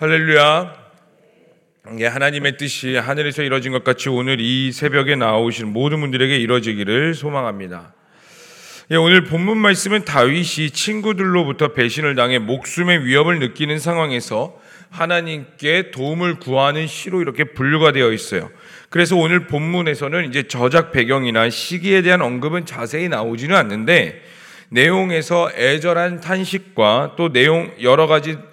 할렐루야. 예, 하나님의 뜻이 하늘에서 이루어진 것 같이 오늘 이 새벽에 나오신 모든 분들에게 이루어지기를 소망합니다. 예, 오늘 본문 말씀은 다윗이 친구들로부터 배신을 당해 목숨의 위협을 느끼는 상황에서 하나님께 도움을 구하는 시로 이렇게 분류가 되어 있어요. 그래서 오늘 본문에서는 이제 저작 배경이나 시기에 대한 언급은 자세히 나오지는 않는데 내용에서 애절한 탄식과 또 내용 여러 가지 어,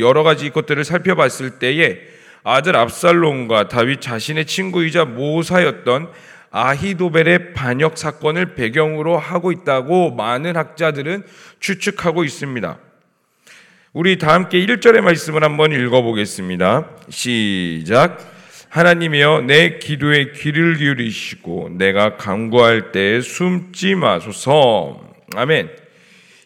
여러 가지 것들을 살펴봤을 때에 아들 압살롬과 다윗 자신의 친구이자 모사였던 아히도벨의 반역 사건을 배경으로 하고 있다고 많은 학자들은 추측하고 있습니다. 우리 다 함께 1절의 말씀을 한번 읽어보겠습니다. 시작. 하나님이여 내 기도에 귀를 기울이시고 내가 강구할 때 숨지 마소서. 아멘.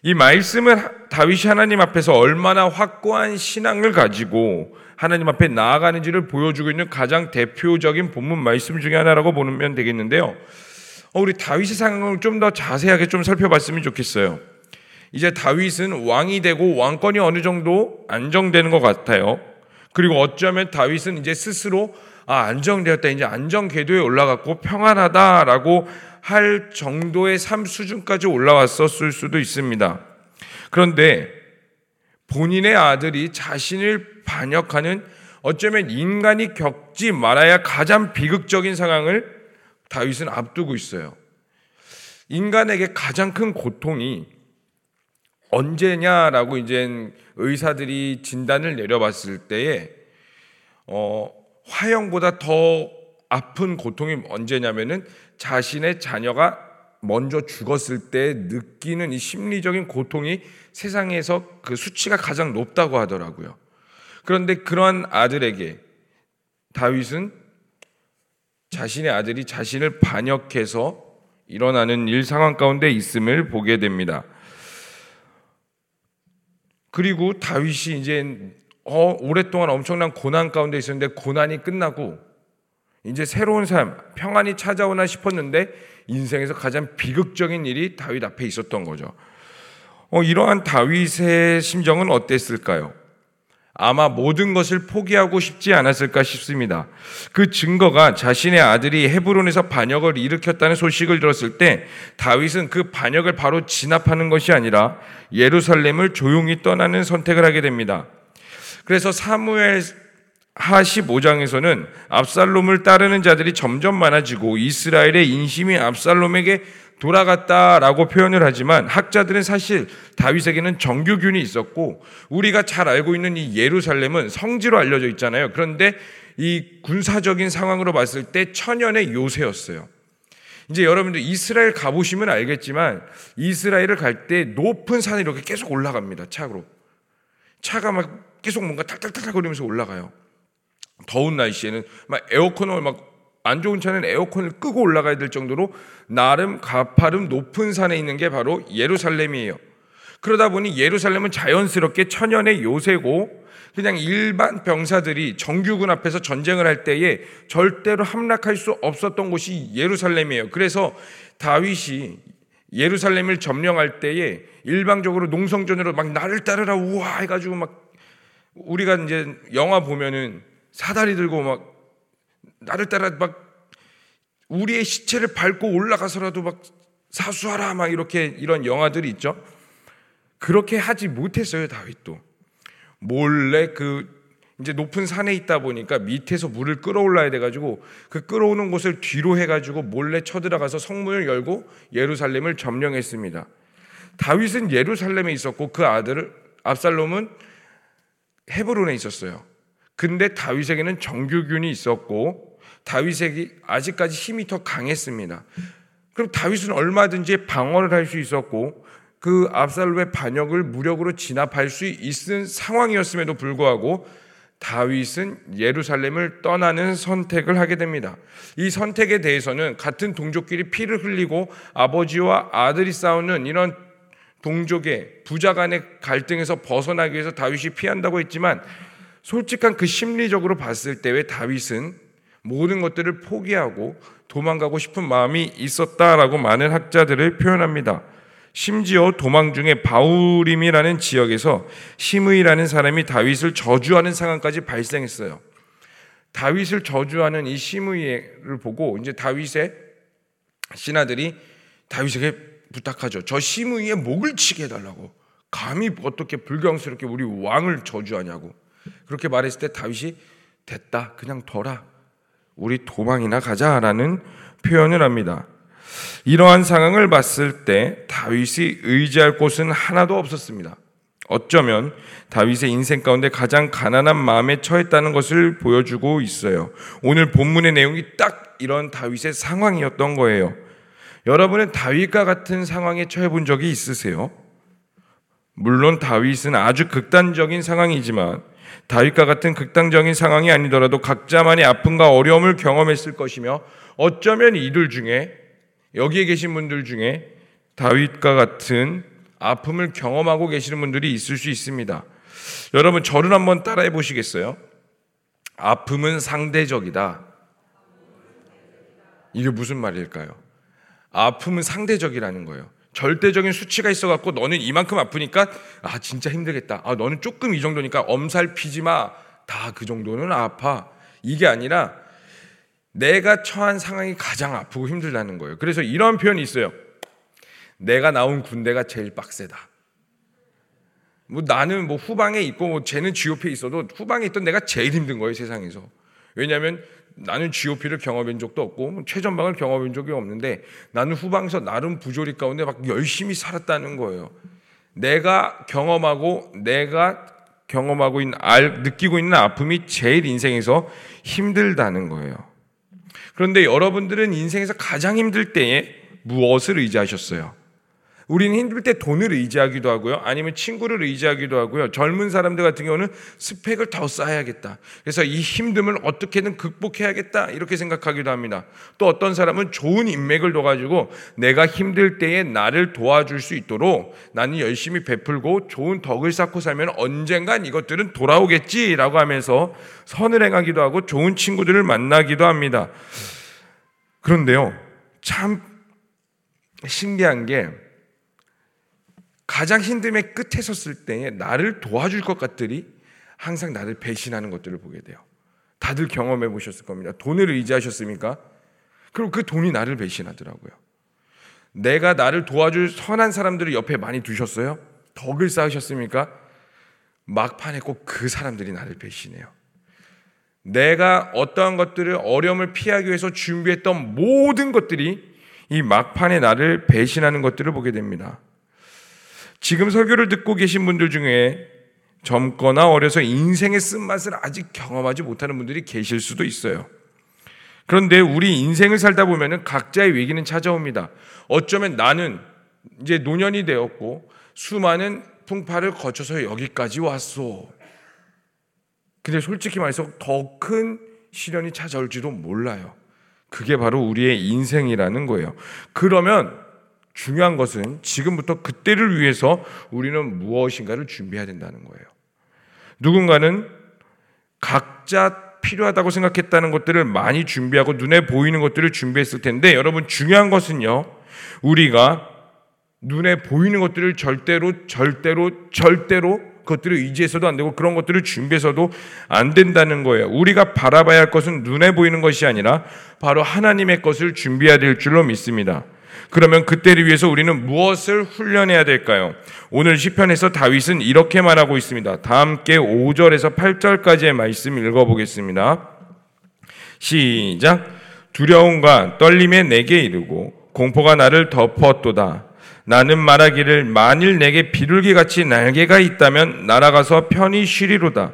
이 말씀은 다윗이 하나님 앞에서 얼마나 확고한 신앙을 가지고 하나님 앞에 나아가는지를 보여주고 있는 가장 대표적인 본문 말씀 중에 하나라고 보면 되겠는데요. 어, 우리 다윗의 상황을 좀 더 자세하게 좀 살펴봤으면 좋겠어요. 이제 다윗은 왕이 되고 왕권이 어느 정도 안정되는 것 같아요. 그리고 어쩌면 다윗은 이제 스스로 아, 안정되었다. 이제 안정 궤도에 올라갔고 평안하다라고 할 정도의 삶 수준까지 올라왔었을 수도 있습니다. 그런데 본인의 아들이 자신을 반역하는 어쩌면 인간이 겪지 말아야 가장 비극적인 상황을 다윗은 앞두고 있어요. 인간에게 가장 큰 고통이 언제냐라고 이제 의사들이 진단을 내려봤을 때에 어, 화형보다 더 아픈 고통이 언제냐면은 자신의 자녀가 먼저 죽었을 때 느끼는 이 심리적인 고통이 세상에서 그 수치가 가장 높다고 하더라고요. 그런데 그러한 아들에게 다윗은 자신의 아들이 자신을 반역해서 일어나는 일 상황 가운데 있음을 보게 됩니다. 그리고 다윗이 이제 어, 오랫동안 엄청난 고난 가운데 있었는데 고난이 끝나고 이제 새로운 삶, 평안이 찾아오나 싶었는데 인생에서 가장 비극적인 일이 다윗 앞에 있었던 거죠. 어, 이러한 다윗의 심정은 어땠을까요? 아마 모든 것을 포기하고 싶지 않았을까 싶습니다. 그 증거가 자신의 아들이 헤브론에서 반역을 일으켰다는 소식을 들었을 때 다윗은 그 반역을 바로 진압하는 것이 아니라 예루살렘을 조용히 떠나는 선택을 하게 됩니다. 그래서 사무엘 하 15장에서는 압살롬을 따르는 자들이 점점 많아지고 이스라엘의 인심이 압살롬에게 돌아갔다라고 표현을 하지만 학자들은 사실 다윗에게는 정규균이 있었고 우리가 잘 알고 있는 이 예루살렘은 성지로 알려져 있잖아요. 그런데 이 군사적인 상황으로 봤을 때 천연의 요새였어요. 이제 여러분들 이스라엘 가보시면 알겠지만 이스라엘을 갈 때 높은 산을 이렇게 계속 올라갑니다. 차로. 차가 막 계속 뭔가 탈탈탈 거리면서 올라가요. 더운 날씨에는 막 에어컨을 막 안 좋은 차는 에어컨을 끄고 올라가야 될 정도로 나름 가파름 높은 산에 있는 게 바로 예루살렘이에요. 그러다 보니 예루살렘은 자연스럽게 천연의 요새고 그냥 일반 병사들이 정규군 앞에서 전쟁을 할 때에 절대로 함락할 수 없었던 곳이 예루살렘이에요. 그래서 다윗이 예루살렘을 점령할 때에 일방적으로 농성전으로 막 나를 따르라 우와 해가지고 막 우리가 이제 영화 보면은 사다리 들고 막 나를 따라 막 우리의 시체를 밟고 올라가서라도 막 사수하라 막 이렇게 이런 영화들이 있죠. 그렇게 하지 못했어요 다윗도 몰래 그 이제 높은 산에 있다 보니까 밑에서 물을 끌어올라야 돼가지고 그 끌어오는 곳을 뒤로 해가지고 몰래 쳐들어가서 성문을 열고 예루살렘을 점령했습니다. 다윗은 예루살렘에 있었고 그 아들 압살롬은 헤브론에 있었어요. 근데 다윗에게는 정규균이 있었고 다윗에게 아직까지 힘이 더 강했습니다. 그럼 다윗은 얼마든지 방어를 할 수 있었고 그 압살롬의 반역을 무력으로 진압할 수 있는 상황이었음에도 불구하고 다윗은 예루살렘을 떠나는 선택을 하게 됩니다. 이 선택에 대해서는 같은 동족끼리 피를 흘리고 아버지와 아들이 싸우는 이런 동족의 부자 간의 갈등에서 벗어나기 위해서 다윗이 피한다고 했지만 솔직한 그 심리적으로 봤을 때 왜 다윗은 모든 것들을 포기하고 도망가고 싶은 마음이 있었다라고 많은 학자들을 표현합니다. 심지어 도망 중에 바우림이라는 지역에서 시므이라는 사람이 다윗을 저주하는 상황까지 발생했어요. 다윗을 저주하는 이 시므이를 보고 이제 다윗의 신하들이 다윗에게 부탁하죠. 저 시므이의 목을 치게 해달라고. 감히 어떻게 불경스럽게 우리 왕을 저주하냐고. 그렇게 말했을 때 다윗이 됐다. 그냥 둬라. 우리 도망이나 가자라는 표현을 합니다. 이러한 상황을 봤을 때 다윗이 의지할 곳은 하나도 없었습니다. 어쩌면 다윗의 인생 가운데 가장 가난한 마음에 처했다는 것을 보여주고 있어요. 오늘 본문의 내용이 딱 이런 다윗의 상황이었던 거예요. 여러분은 다윗과 같은 상황에 처해 본 적이 있으세요? 물론 다윗은 아주 극단적인 상황이지만 다윗과 같은 극단적인 상황이 아니더라도 각자만의 아픔과 어려움을 경험했을 것이며 어쩌면 이들 중에 여기에 계신 분들 중에 다윗과 같은 아픔을 경험하고 계시는 분들이 있을 수 있습니다. 여러분 저를 한번 따라해 보시겠어요? 아픔은 상대적이다. 이게 무슨 말일까요? 아픔은 상대적이라는 거예요. 절대적인 수치가 있어갖고 너는 이만큼 아프니까 아 진짜 힘들겠다. 아 너는 조금 이 정도니까 엄살 피지 마. 다 그 정도는 아파. 이게 아니라 내가 처한 상황이 가장 아프고 힘들다는 거예요. 그래서 이런 표현이 있어요. 내가 나온 군대가 제일 빡세다. 뭐 나는 뭐 후방에 있고 뭐 쟤는 GOP에 있어도 후방에 있던 내가 제일 힘든 거예요 세상에서. 왜냐하면 나는 GOP를 경험한 적도 없고 뭐 최전방을 경험한 적이 없는데 나는 후방에서 나름 부조리 가운데 막 열심히 살았다는 거예요. 내가 경험하고 내가 경험하고 있는 알 느끼고 있는 아픔이 제일 인생에서 힘들다는 거예요. 그런데 여러분들은 인생에서 가장 힘들 때에 무엇을 의지하셨어요? 우리는 힘들 때 돈을 의지하기도 하고요. 아니면 친구를 의지하기도 하고요. 젊은 사람들 같은 경우는 스펙을 더 쌓아야겠다. 그래서 이 힘듦을 어떻게든 극복해야겠다. 이렇게 생각하기도 합니다. 또 어떤 사람은 좋은 인맥을 둬가지고 내가 힘들 때에 나를 도와줄 수 있도록 나는 열심히 베풀고 좋은 덕을 쌓고 살면 언젠간 이것들은 돌아오겠지라고 하면서 선을 행하기도 하고 좋은 친구들을 만나기도 합니다. 그런데요. 참 신기한 게 가장 힘듦의 끝에 섰을 때에 나를 도와줄 것 같들이 항상 나를 배신하는 것들을 보게 돼요. 다들 경험해 보셨을 겁니다. 돈을 의지하셨습니까? 그리고 그 돈이 나를 배신하더라고요. 내가 나를 도와줄 선한 사람들을 옆에 많이 두셨어요? 덕을 쌓으셨습니까? 막판에 꼭 그 사람들이 나를 배신해요. 내가 어떠한 것들을 어려움을 피하기 위해서 준비했던 모든 것들이 이 막판에 나를 배신하는 것들을 보게 됩니다. 지금 설교를 듣고 계신 분들 중에 젊거나 어려서 인생의 쓴맛을 아직 경험하지 못하는 분들이 계실 수도 있어요. 그런데 우리 인생을 살다 보면 각자의 위기는 찾아옵니다. 어쩌면 나는 이제 노년이 되었고 수많은 풍파를 거쳐서 여기까지 왔소. 근데 솔직히 말해서 더 큰 시련이 찾아올지도 몰라요. 그게 바로 우리의 인생이라는 거예요. 그러면 중요한 것은 지금부터 그때를 위해서 우리는 무엇인가를 준비해야 된다는 거예요. 누군가는 각자 필요하다고 생각했다는 것들을 많이 준비하고 눈에 보이는 것들을 준비했을 텐데 여러분 중요한 것은요. 우리가 눈에 보이는 것들을 절대로 절대로 절대로 그것들을 의지해서도 안 되고 그런 것들을 준비해서도 안 된다는 거예요. 우리가 바라봐야 할 것은 눈에 보이는 것이 아니라 바로 하나님의 것을 준비해야 될 줄로 믿습니다. 그러면 그때를 위해서 우리는 무엇을 훈련해야 될까요? 오늘 시편에서 다윗은 이렇게 말하고 있습니다. 다 함께 5절에서 8절까지의 말씀 읽어보겠습니다. 시작. 두려움과 떨림에 내게 이르고 공포가 나를 덮었도다. 나는 말하기를 만일 내게 비둘기 같이 날개가 있다면 날아가서 편히 쉬리로다.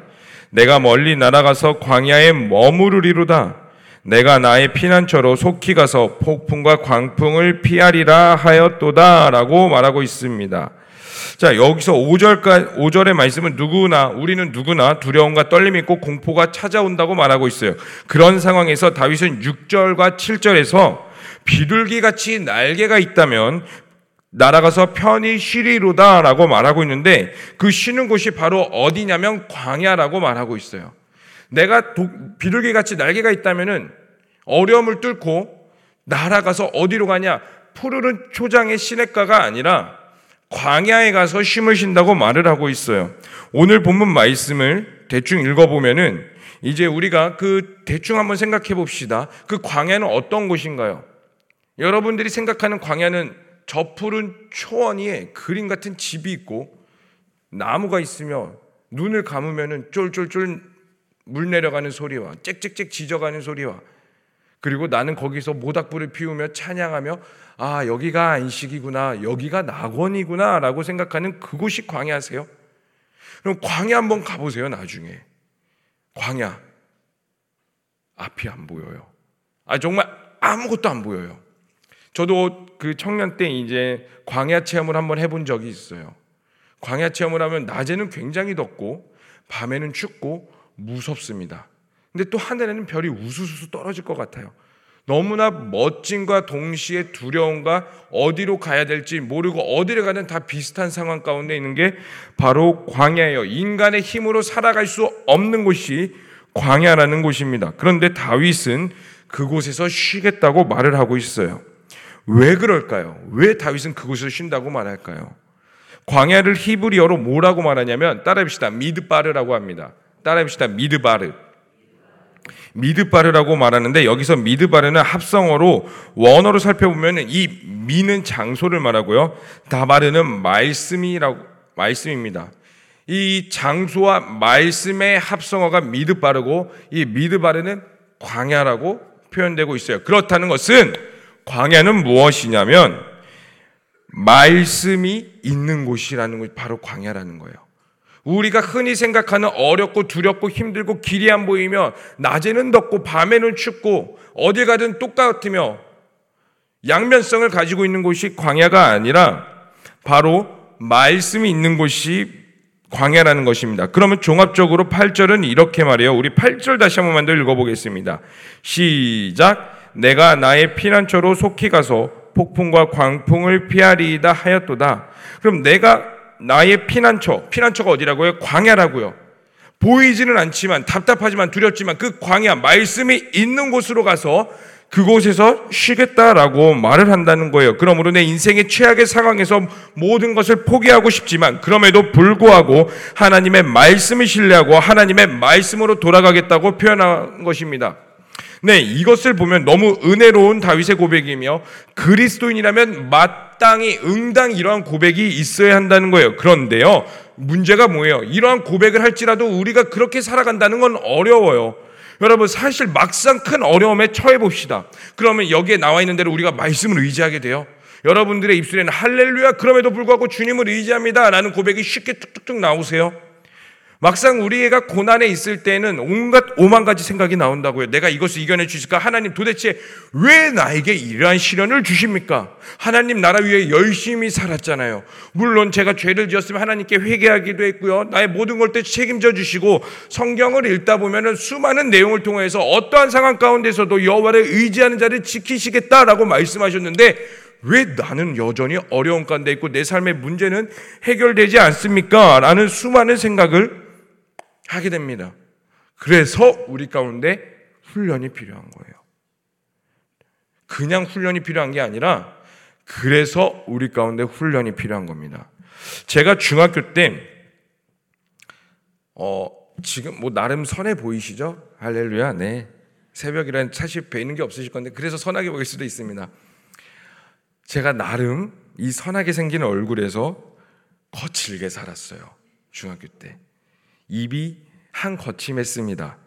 내가 멀리 날아가서 광야에 머무르리로다. 내가 나의 피난처로 속히 가서 폭풍과 광풍을 피하리라 하였도다라고 말하고 있습니다. 자, 여기서 5절까 5절의 말씀은 누구나 우리는 누구나 두려움과 떨림이 있고 공포가 찾아온다고 말하고 있어요. 그런 상황에서 다윗은 6절과 7절에서 비둘기 같이 날개가 있다면 날아가서 편히 쉬리로다라고 말하고 있는데 그 쉬는 곳이 바로 어디냐면 광야라고 말하고 있어요. 내가 비둘기 같이 날개가 있다면은 어려움을 뚫고 날아가서 어디로 가냐? 푸르른 초장의 시냇가가 아니라 광야에 가서 심으신다고 말을 하고 있어요. 오늘 본문 말씀을 대충 읽어보면은 이제 우리가 그 대충 한번 생각해 봅시다. 그 광야는 어떤 곳인가요? 여러분들이 생각하는 광야는 저 푸른 초원 위에 그림 같은 집이 있고 나무가 있으며 눈을 감으면은 쫄쫄쫄 물 내려가는 소리와 짹짹짹 지져가는 소리와 그리고 나는 거기서 모닥불을 피우며 찬양하며 아 여기가 안식이구나 여기가 낙원이구나라고 생각하는 그곳이 광야세요. 그럼 광야 한번 가보세요 나중에 광야 앞이 안 보여요. 아 정말 아무것도 안 보여요. 저도 그 청년 때 이제 광야 체험을 한번 해본 적이 있어요. 광야 체험을 하면 낮에는 굉장히 덥고 밤에는 춥고 무섭습니다. 근데 또 하늘에는 별이 우수수 떨어질 것 같아요. 너무나 멋진과 동시에 두려움과 어디로 가야 될지 모르고 어디를 가든 다 비슷한 상황 가운데 있는 게 바로 광야예요. 인간의 힘으로 살아갈 수 없는 곳이 광야라는 곳입니다. 그런데 다윗은 그곳에서 쉬겠다고 말을 하고 있어요. 왜 그럴까요? 왜 다윗은 그곳에서 쉰다고 말할까요? 광야를 히브리어로 뭐라고 말하냐면 따라합시다. 미드바르라고 합니다. 따라합시다. 미드바르. 미드바르라고 말하는데 여기서 미드바르는 합성어로 원어로 살펴보면 이 미는 장소를 말하고요. 다바르는 말씀이라고 말씀입니다. 이 장소와 말씀의 합성어가 미드바르고 이 미드바르는 광야라고 표현되고 있어요. 그렇다는 것은 광야는 무엇이냐면 말씀이 있는 곳이라는 것이 바로 광야라는 거예요. 우리가 흔히 생각하는 어렵고 두렵고 힘들고 길이 안 보이며 낮에는 덥고 밤에는 춥고 어디 가든 똑같으며 양면성을 가지고 있는 곳이 광야가 아니라 바로 말씀이 있는 곳이 광야라는 것입니다. 그러면 종합적으로 8절은 이렇게 말해요. 우리 8절 다시 한 번만 더 읽어보겠습니다. 시작. 내가 나의 피난처로 속히 가서 폭풍과 광풍을 피하리이다 하였도다. 그럼 내가 나의 피난처, 피난처가 어디라고요? 광야라고요. 보이지는 않지만 답답하지만 두렵지만 그 광야 말씀이 있는 곳으로 가서 그곳에서 쉬겠다라고 말을 한다는 거예요. 그러므로 내 인생의 최악의 상황에서 모든 것을 포기하고 싶지만 그럼에도 불구하고 하나님의 말씀을 신뢰하고 하나님의 말씀으로 돌아가겠다고 표현한 것입니다. 네, 이것을 보면 너무 은혜로운 다윗의 고백이며 그리스도인이라면 마땅히 응당 이러한 고백이 있어야 한다는 거예요. 그런데요, 문제가 뭐예요? 이러한 고백을 할지라도 우리가 그렇게 살아간다는 건 어려워요. 여러분 사실 막상 큰 어려움에 처해 봅시다. 그러면 여기에 나와 있는 대로 우리가 말씀을 의지하게 돼요. 여러분들의 입술에는 할렐루야 그럼에도 불구하고 주님을 의지합니다라는 고백이 쉽게 뚝뚝뚝 나오세요. 막상 우리가 고난에 있을 때는 온갖 오만 가지 생각이 나온다고요. 내가 이것을 이겨내 주실까? 하나님 도대체 왜 나에게 이러한 시련을 주십니까? 하나님 나라 위에 열심히 살았잖아요. 물론 제가 죄를 지었으면 하나님께 회개하기도 했고요. 나의 모든 걸 책임져 주시고 성경을 읽다 보면은 수많은 내용을 통해서 어떠한 상황 가운데서도 여호와를 의지하는 자를 지키시겠다라고 말씀하셨는데 왜 나는 여전히 어려운 가운데 있고 내 삶의 문제는 해결되지 않습니까? 라는 수많은 생각을 하게 됩니다. 그래서 우리 가운데 훈련이 필요한 거예요. 그냥 훈련이 필요한 게 아니라 그래서 우리 가운데 훈련이 필요한 겁니다. 제가 중학교 때 어, 지금 뭐 나름 선해 보이시죠? 할렐루야. 네. 새벽이란 사실 뵈는 게 없으실 건데 그래서 선하게 보일 수도 있습니다. 제가 나름 이 선하게 생긴 얼굴에서 거칠게 살았어요. 중학교 때. 입이 한 거침했습니다.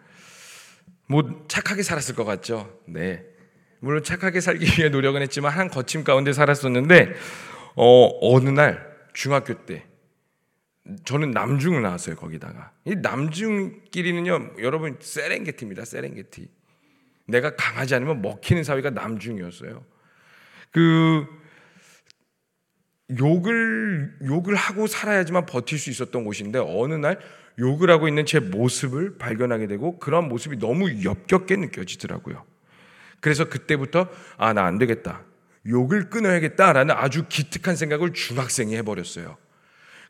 뭐 착하게 살았을 것 같죠? 네. 물론 착하게 살기 위해 노력은 했지만 한 거침 가운데 살았었는데 어, 어느 날 중학교 때 저는 남중을 나왔어요 거기다가 이 남중끼리는요 여러분 세렝게티입니다 세렝게티 내가 강하지 않으면 먹히는 사회가 남중이었어요 그 욕을 욕을 하고 살아야지만 버틸 수 있었던 곳인데 어느 날 욕을 하고 있는 제 모습을 발견하게 되고 그런 모습이 너무 엽겹게 느껴지더라고요. 그래서 그때부터 아 나 안 되겠다. 욕을 끊어야겠다라는 아주 기특한 생각을 중학생이 해버렸어요.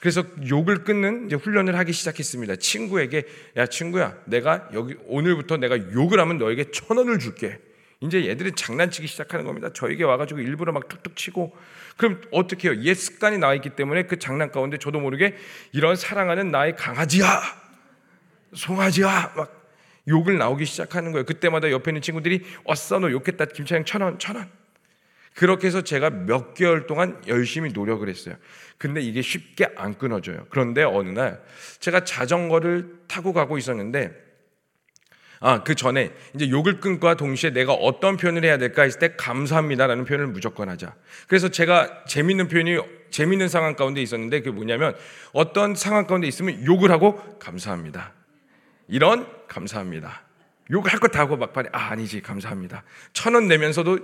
그래서 욕을 끊는 훈련을 하기 시작했습니다. 친구에게 야 친구야 내가 여기 오늘부터 내가 욕을 하면 너에게 천 원을 줄게. 이제 얘들이 장난치기 시작하는 겁니다. 저에게 와가지고 일부러 막 툭툭 치고 그럼 어떻게 해요? 옛 습관이 나와 있기 때문에 그 장난 가운데 저도 모르게 이런 사랑하는 나의 강아지야, 송아지야 막 욕을 나오기 시작하는 거예요. 그때마다 옆에 있는 친구들이 왔어 너 욕했다 김차영 천 원, 천 원. 그렇게 해서 제가 몇 개월 동안 열심히 노력을 했어요. 근데 이게 쉽게 안 끊어져요. 그런데 어느 날 제가 자전거를 타고 가고 있었는데 아, 그 전에 이제 욕을 끊과 동시에 내가 어떤 표현을 해야 될까 했을 때 감사합니다라는 표현을 무조건 하자. 그래서 제가 재밌는 표현이 재밌는 상황 가운데 있었는데 그게 뭐냐면 어떤 상황 가운데 있으면 욕을 하고 감사합니다. 이런 감사합니다. 욕을 할 것 다 하고 막판에 아 아니지 감사합니다. 천 원 내면서도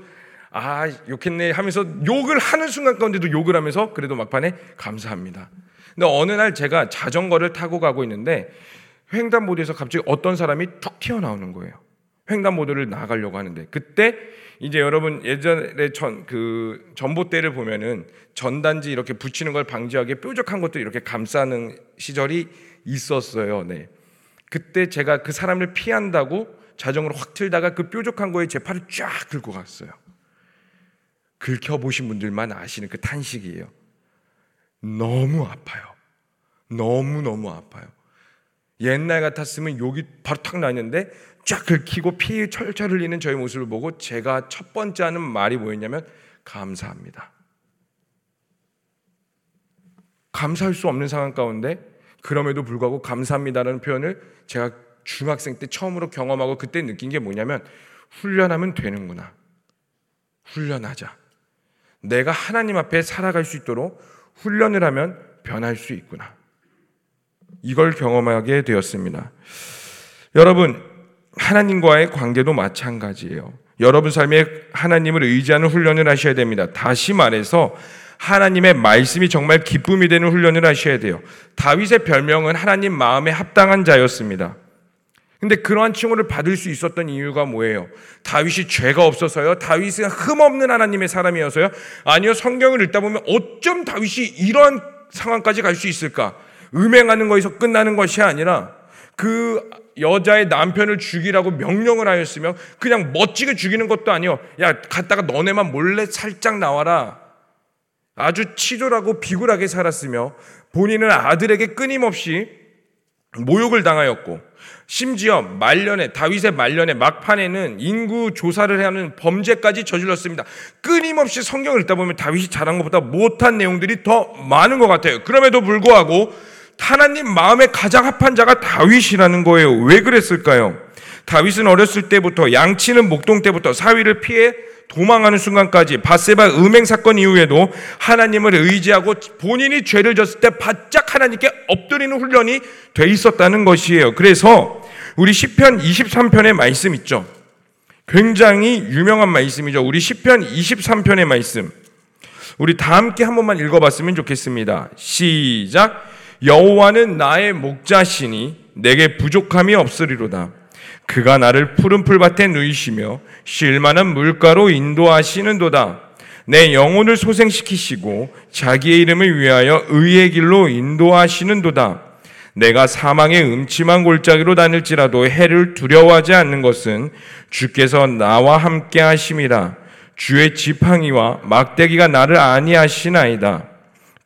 아 욕했네 하면서 욕을 하는 순간 가운데도 욕을 하면서 그래도 막판에 감사합니다. 근데 어느 날 제가 자전거를 타고 가고 있는데 횡단보도에서 갑자기 어떤 사람이 툭 튀어나오는 거예요. 횡단보도를 나가려고 하는데 그때 이제 여러분 예전에 전 그 전봇대를 보면은 전단지 이렇게 붙이는 걸 방지하기 뾰족한 것도 이렇게 감싸는 시절이 있었어요. 네. 그때 제가 그 사람을 피한다고 자전거를 확 틀다가 그 뾰족한 거에 제 팔을 쫙 긁고 갔어요. 긁혀 보신 분들만 아시는 그 탄식이에요. 너무 아파요. 너무 너무 아파요. 옛날 같았으면 욕이 바로 탁 나는데 쫙 긁히고 피 철철 흘리는 저의 모습을 보고 제가 첫 번째 하는 말이 뭐였냐면 감사합니다. 감사할 수 없는 상황 가운데 그럼에도 불구하고 감사합니다라는 표현을 제가 중학생 때 처음으로 경험하고 그때 느낀 게 뭐냐면 훈련하면 되는구나. 훈련하자. 내가 하나님 앞에 살아갈 수 있도록 훈련을 하면 변할 수 있구나. 이걸 경험하게 되었습니다. 여러분, 하나님과의 관계도 마찬가지예요. 여러분 삶에 하나님을 의지하는 훈련을 하셔야 됩니다. 다시 말해서 하나님의 말씀이 정말 기쁨이 되는 훈련을 하셔야 돼요. 다윗의 별명은 하나님 마음에 합당한 자였습니다. 근데 그러한 칭호를 받을 수 있었던 이유가 뭐예요? 다윗이 죄가 없어서요? 다윗은 흠없는 하나님의 사람이어서요? 아니요, 성경을 읽다 보면 어쩜 다윗이 이러한 상황까지 갈 수 있을까? 음행하는 것에서 끝나는 것이 아니라 그 여자의 남편을 죽이라고 명령을 하였으며 그냥 멋지게 죽이는 것도 아니요. 야, 갔다가 너네만 몰래 살짝 나와라. 아주 치졸하고 비굴하게 살았으며 본인은 아들에게 끊임없이 모욕을 당하였고 심지어 말년에 다윗의 말년에 막판에는 인구 조사를 하는 범죄까지 저질렀습니다. 끊임없이 성경을 읽다 보면 다윗이 잘한 것보다 못한 내용들이 더 많은 것 같아요. 그럼에도 불구하고 하나님 마음에 가장 합한 자가 다윗이라는 거예요. 왜 그랬을까요? 다윗은 어렸을 때부터 양치는 목동 때부터 사위를 피해 도망하는 순간까지 바세바 음행 사건 이후에도 하나님을 의지하고 본인이 죄를 졌을 때 바짝 하나님께 엎드리는 훈련이 돼 있었다는 것이에요. 그래서 우리 시편 23편의 말씀 있죠. 굉장히 유명한 말씀이죠. 우리 시편 23편의 말씀. 우리 다 함께 한 번만 읽어봤으면 좋겠습니다. 시작. 여호와는 나의 목자시니 내게 부족함이 없으리로다. 그가 나를 푸른 풀밭에 누이시며 쉴만한 물가로 인도하시는도다. 내 영혼을 소생시키시고 자기의 이름을 위하여 의의 길로 인도하시는도다. 내가 사망의 음침한 골짜기로 다닐지라도 해를 두려워하지 않는 것은 주께서 나와 함께 하심이라. 주의 지팡이와 막대기가 나를 아니하시나이다.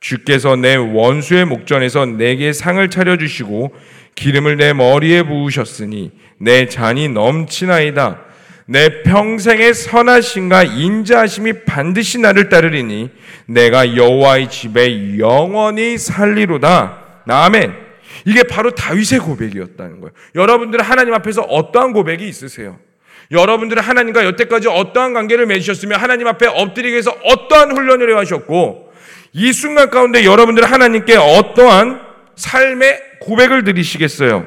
주께서 내 원수의 목전에서 내게 상을 차려주시고 기름을 내 머리에 부으셨으니 내 잔이 넘치나이다. 내 평생의 선하심과 인자하심이 반드시 나를 따르리니 내가 여호와의 집에 영원히 살리로다. 아멘. 이게 바로 다윗의 고백이었다는 거예요. 여러분들은 하나님 앞에서 어떠한 고백이 있으세요? 여러분들은 하나님과 여태까지 어떠한 관계를 맺으셨으며 하나님 앞에 엎드리기 위해서 어떠한 훈련을 해하셨고 이 순간 가운데 여러분들은 하나님께 어떠한 삶의 고백을 드리시겠어요?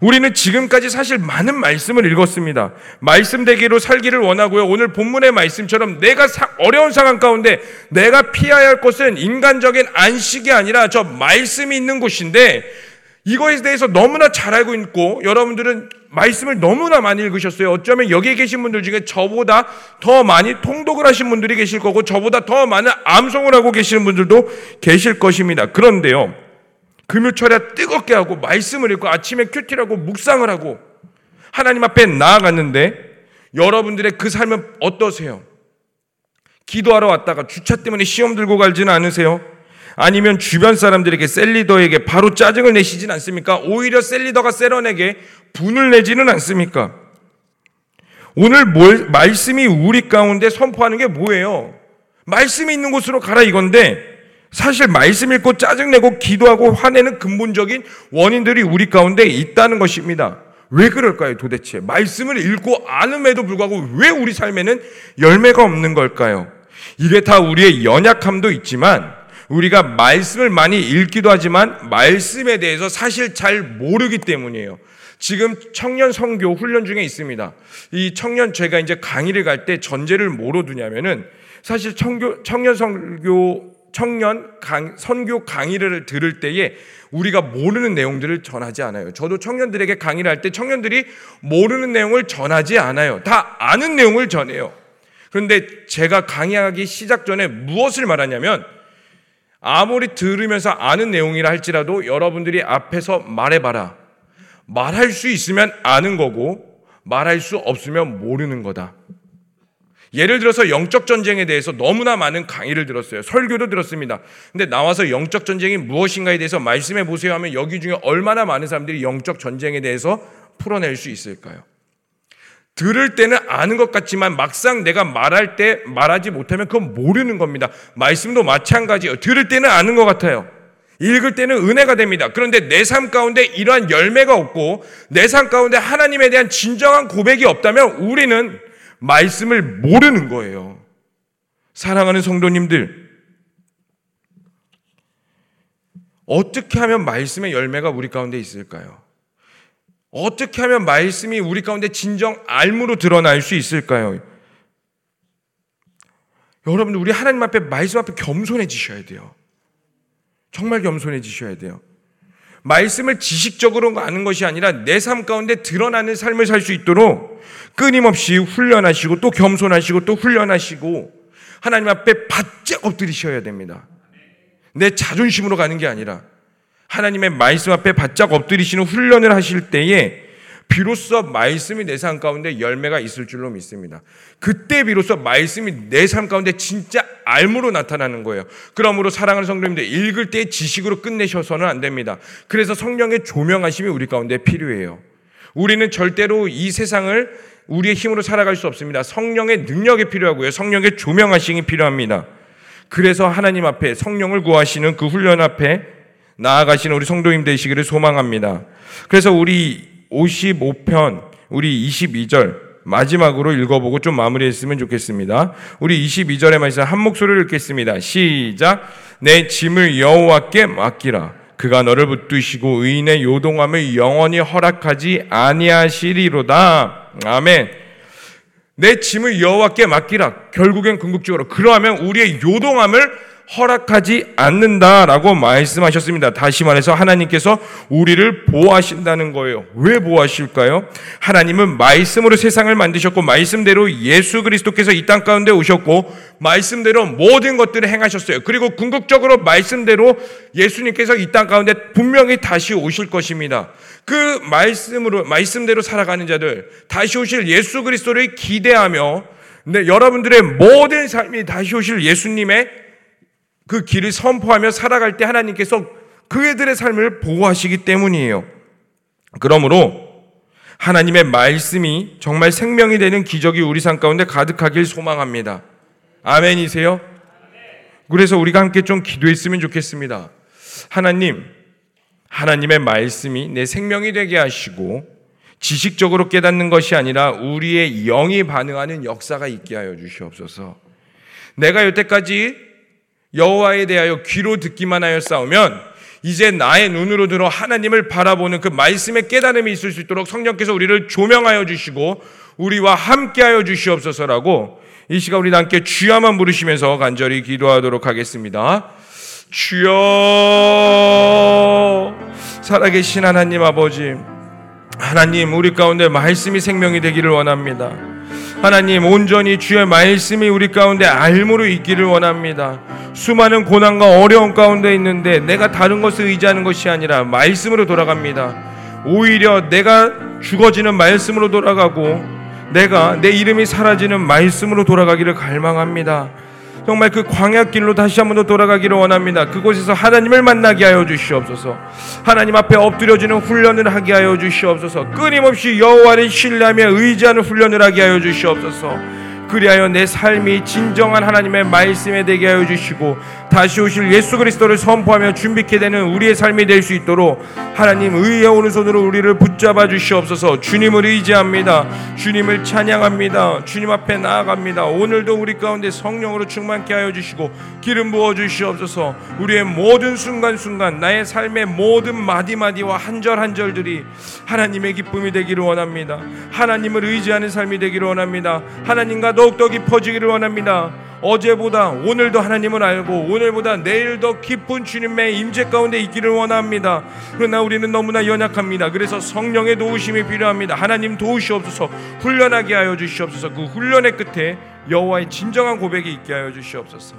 우리는 지금까지 사실 많은 말씀을 읽었습니다. 말씀 되기로 살기를 원하고요. 오늘 본문의 말씀처럼 내가 어려운 상황 가운데 내가 피해야 할 것은 인간적인 안식이 아니라 저 말씀이 있는 곳인데 이거에 대해서 너무나 잘 알고 있고 여러분들은 말씀을 너무나 많이 읽으셨어요. 어쩌면 여기에 계신 분들 중에 저보다 더 많이 통독을 하신 분들이 계실 거고 저보다 더 많은 암송을 하고 계시는 분들도 계실 것입니다. 그런데요. 금요철야 뜨겁게 하고 말씀을 읽고 아침에 QT라고 묵상을 하고 하나님 앞에 나아갔는데 여러분들의 그 삶은 어떠세요? 기도하러 왔다가 주차 때문에 시험 들고 갈지는 않으세요? 아니면 주변 사람들에게 셀리더에게 바로 짜증을 내시진 않습니까? 오히려 셀리더가 셀원에게 분을 내지는 않습니까? 오늘 뭘, 말씀이 우리 가운데 선포하는 게 뭐예요? 말씀이 있는 곳으로 가라 이건데 사실 말씀 읽고 짜증내고 기도하고 화내는 근본적인 원인들이 우리 가운데 있다는 것입니다. 왜 그럴까요 도대체? 말씀을 읽고 아음에도 불구하고 왜 우리 삶에는 열매가 없는 걸까요? 이게 다 우리의 연약함도 있지만 우리가 말씀을 많이 읽기도 하지만 말씀에 대해서 사실 잘 모르기 때문이에요. 지금 청년 성교 훈련 중에 있습니다. 이 청년 제가 이제 강의를 갈 때 전제를 뭐로 두냐면은 사실 청교, 청년 성교 청년 강, 선교 강의를 들을 때에 우리가 모르는 내용들을 전하지 않아요. 저도 청년들에게 강의를 할 때 청년들이 모르는 내용을 전하지 않아요. 다 아는 내용을 전해요. 그런데 제가 강의하기 시작 전에 무엇을 말하냐면 아무리 들으면서 아는 내용이라 할지라도 여러분들이 앞에서 말해봐라. 말할 수 있으면 아는 거고 말할 수 없으면 모르는 거다. 예를 들어서 영적 전쟁에 대해서 너무나 많은 강의를 들었어요. 설교도 들었습니다. 근데 나와서 영적 전쟁이 무엇인가에 대해서 말씀해 보세요 하면 여기 중에 얼마나 많은 사람들이 영적 전쟁에 대해서 풀어낼 수 있을까요? 들을 때는 아는 것 같지만 막상 내가 말할 때 말하지 못하면 그건 모르는 겁니다. 말씀도 마찬가지예요. 들을 때는 아는 것 같아요. 읽을 때는 은혜가 됩니다. 그런데 내 삶 가운데 이러한 열매가 없고 내 삶 가운데 하나님에 대한 진정한 고백이 없다면 우리는 말씀을 모르는 거예요. 사랑하는 성도님들, 어떻게 하면 말씀의 열매가 우리 가운데 있을까요? 어떻게 하면 말씀이 우리 가운데 진정 알무로 드러날 수 있을까요? 여러분들 우리 하나님 앞에 말씀 앞에 겸손해지셔야 돼요. 정말 겸손해지셔야 돼요. 말씀을 지식적으로 아는 것이 아니라 내 삶 가운데 드러나는 삶을 살 수 있도록 끊임없이 훈련하시고 또 겸손하시고 또 훈련하시고 하나님 앞에 바짝 엎드리셔야 됩니다. 내 자존심으로 가는 게 아니라 하나님의 말씀 앞에 바짝 엎드리시는 훈련을 하실 때에 비로소 말씀이 내 삶 가운데 열매가 있을 줄로 믿습니다. 그때 비로소 말씀이 내 삶 가운데 진짜 알무로 나타나는 거예요. 그러므로 사랑하는 성도님들 읽을 때 지식으로 끝내셔서는 안 됩니다. 그래서 성령의 조명하심이 우리 가운데 필요해요. 우리는 절대로 이 세상을 우리의 힘으로 살아갈 수 없습니다. 성령의 능력이 필요하고요. 성령의 조명하심이 필요합니다. 그래서 하나님 앞에 성령을 구하시는 그 훈련 앞에 나아가시는 우리 성도님 되시기를 소망합니다. 그래서 우리 55편, 우리 22절 마지막으로 읽어보고 좀 마무리했으면 좋겠습니다. 우리 22절의 말씀 한 목소리를 읽겠습니다. 시작. 내 짐을 여호와께 맡기라. 그가 너를 붙드시고 의인의 요동함을 영원히 허락하지 아니하시리로다. 아멘. 내 짐을 여호와께 맡기라. 결국엔 궁극적으로 그러하면 우리의 요동함을 허락하지 않는다라고 말씀하셨습니다. 다시 말해서 하나님께서 우리를 보호하신다는 거예요. 왜 보호하실까요? 하나님은 말씀으로 세상을 만드셨고 말씀대로 예수 그리스도께서 이 땅 가운데 오셨고 말씀대로 모든 것들을 행하셨어요. 그리고 궁극적으로 말씀대로 예수님께서 이 땅 가운데 분명히 다시 오실 것입니다. 그 말씀으로 말씀대로 살아가는 자들 다시 오실 예수 그리스도를 기대하며 네, 여러분들의 모든 삶이 다시 오실 예수님의 그 길을 선포하며 살아갈 때 하나님께서 그애들의 삶을 보호하시기 때문이에요. 그러므로 하나님의 말씀이 정말 생명이 되는 기적이 우리 삶 가운데 가득하길 소망합니다. 아멘이세요? 그래서 우리가 함께 좀 기도했으면 좋겠습니다. 하나님, 하나님의 말씀이 내 생명이 되게 하시고 지식적으로 깨닫는 것이 아니라 우리의 영이 반응하는 역사가 있게 하여 주시옵소서. 내가 여태까지 여호와에 대하여 귀로 듣기만 하여 싸우면 이제 나의 눈으로 들어 하나님을 바라보는 그 말씀의 깨달음이 있을 수 있도록 성령께서 우리를 조명하여 주시고 우리와 함께하여 주시옵소서라고 이 시간 우리 함께 주야만 부르시면서 간절히 기도하도록 하겠습니다. 주여 살아계신 하나님 아버지 하나님 우리 가운데 말씀이 생명이 되기를 원합니다. 하나님 온전히 주의 말씀이 우리 가운데 알무로 있기를 원합니다. 수많은 고난과 어려움 가운데 있는데 내가 다른 것을 의지하는 것이 아니라 말씀으로 돌아갑니다. 오히려 내가 죽어지는 말씀으로 돌아가고 내가 내 이름이 사라지는 말씀으로 돌아가기를 갈망합니다. 정말 그 광야 길로 다시 한 번 더 돌아가기를 원합니다. 그곳에서 하나님을 만나게 하여 주시옵소서. 하나님 앞에 엎드려지는 훈련을 하게 하여 주시옵소서. 끊임없이 여호와를 신뢰하며 의지하는 훈련을 하게 하여 주시옵소서. 그리하여 내 삶이 진정한 하나님의 말씀에 되게 하여 주시고 다시 오실 예수 그리스도를 선포하며 준비케 되는 우리의 삶이 될 수 있도록 하나님 의의 오른손으로 우리를 붙잡아 주시옵소서. 주님을 의지합니다. 주님을 찬양합니다. 주님 앞에 나아갑니다. 오늘도 우리 가운데 성령으로 충만케 하여 주시고 기름 부어 주시옵소서. 우리의 모든 순간순간 나의 삶의 모든 마디마디와 한절 한절들이 하나님의 기쁨이 되기를 원합니다. 하나님을 의지하는 삶이 되기를 원합니다. 하나님과 더욱더 깊어지기를 원합니다 어제보다 오늘도 하나님을 알고 오늘보다 내일 더 깊은 주님의 임재 가운데 있기를 원합니다. 그러나 우리는 너무나 연약합니다. 그래서 성령의 도우심이 필요합니다. 하나님 도우시옵소서 훈련하게 하여 주시옵소서 그 훈련의 끝에 여호와의 진정한 고백이 있게 하여 주시옵소서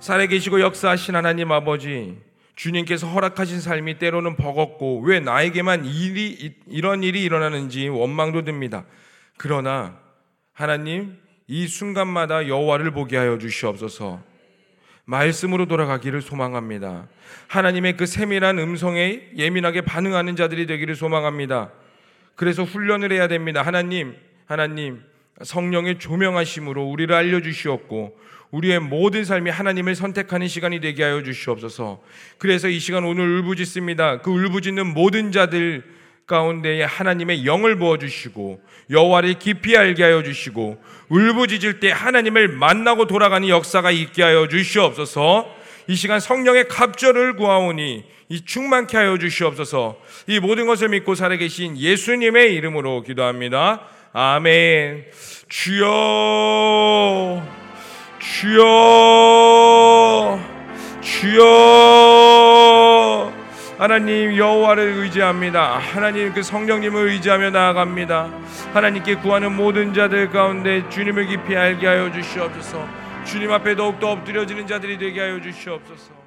살아계시고 역사하신 하나님 아버지 주님께서 허락하신 삶이 때로는 버겁고 왜 나에게만 일이 이런 일이 일어나는지 원망도 듭니다. 그러나 하나님 이 순간마다 여호와를 보게 하여 주시옵소서. 말씀으로 돌아가기를 소망합니다. 하나님의 그 세밀한 음성에 예민하게 반응하는 자들이 되기를 소망합니다. 그래서 훈련을 해야 됩니다. 하나님, 하나님, 성령의 조명하심으로 우리를 알려주시옵고, 우리의 모든 삶이 하나님을 선택하는 시간이 되게 하여 주시옵소서. 그래서 이 시간 오늘 울부짖습니다. 그 울부짖는 모든 자들 가운데에 하나님의 영을 부어 주시고 여호와를 깊이 알게 하여 주시고 울부짖을 때 하나님을 만나고 돌아가는 역사가 있게 하여 주시옵소서. 이 시간 성령의 갑절을 구하오니 이 충만케 하여 주시옵소서. 이 모든 것을 믿고 살아계신 예수님의 이름으로 기도합니다. 아멘. 주여, 주여, 주여. 하나님 여호와를 의지합니다. 하나님 그 성령님을 의지하며 나아갑니다. 하나님께 구하는 모든 자들 가운데 주님을 깊이 알게 하여 주시옵소서. 주님 앞에 더욱더 엎드려지는 자들이 되게 하여 주시옵소서.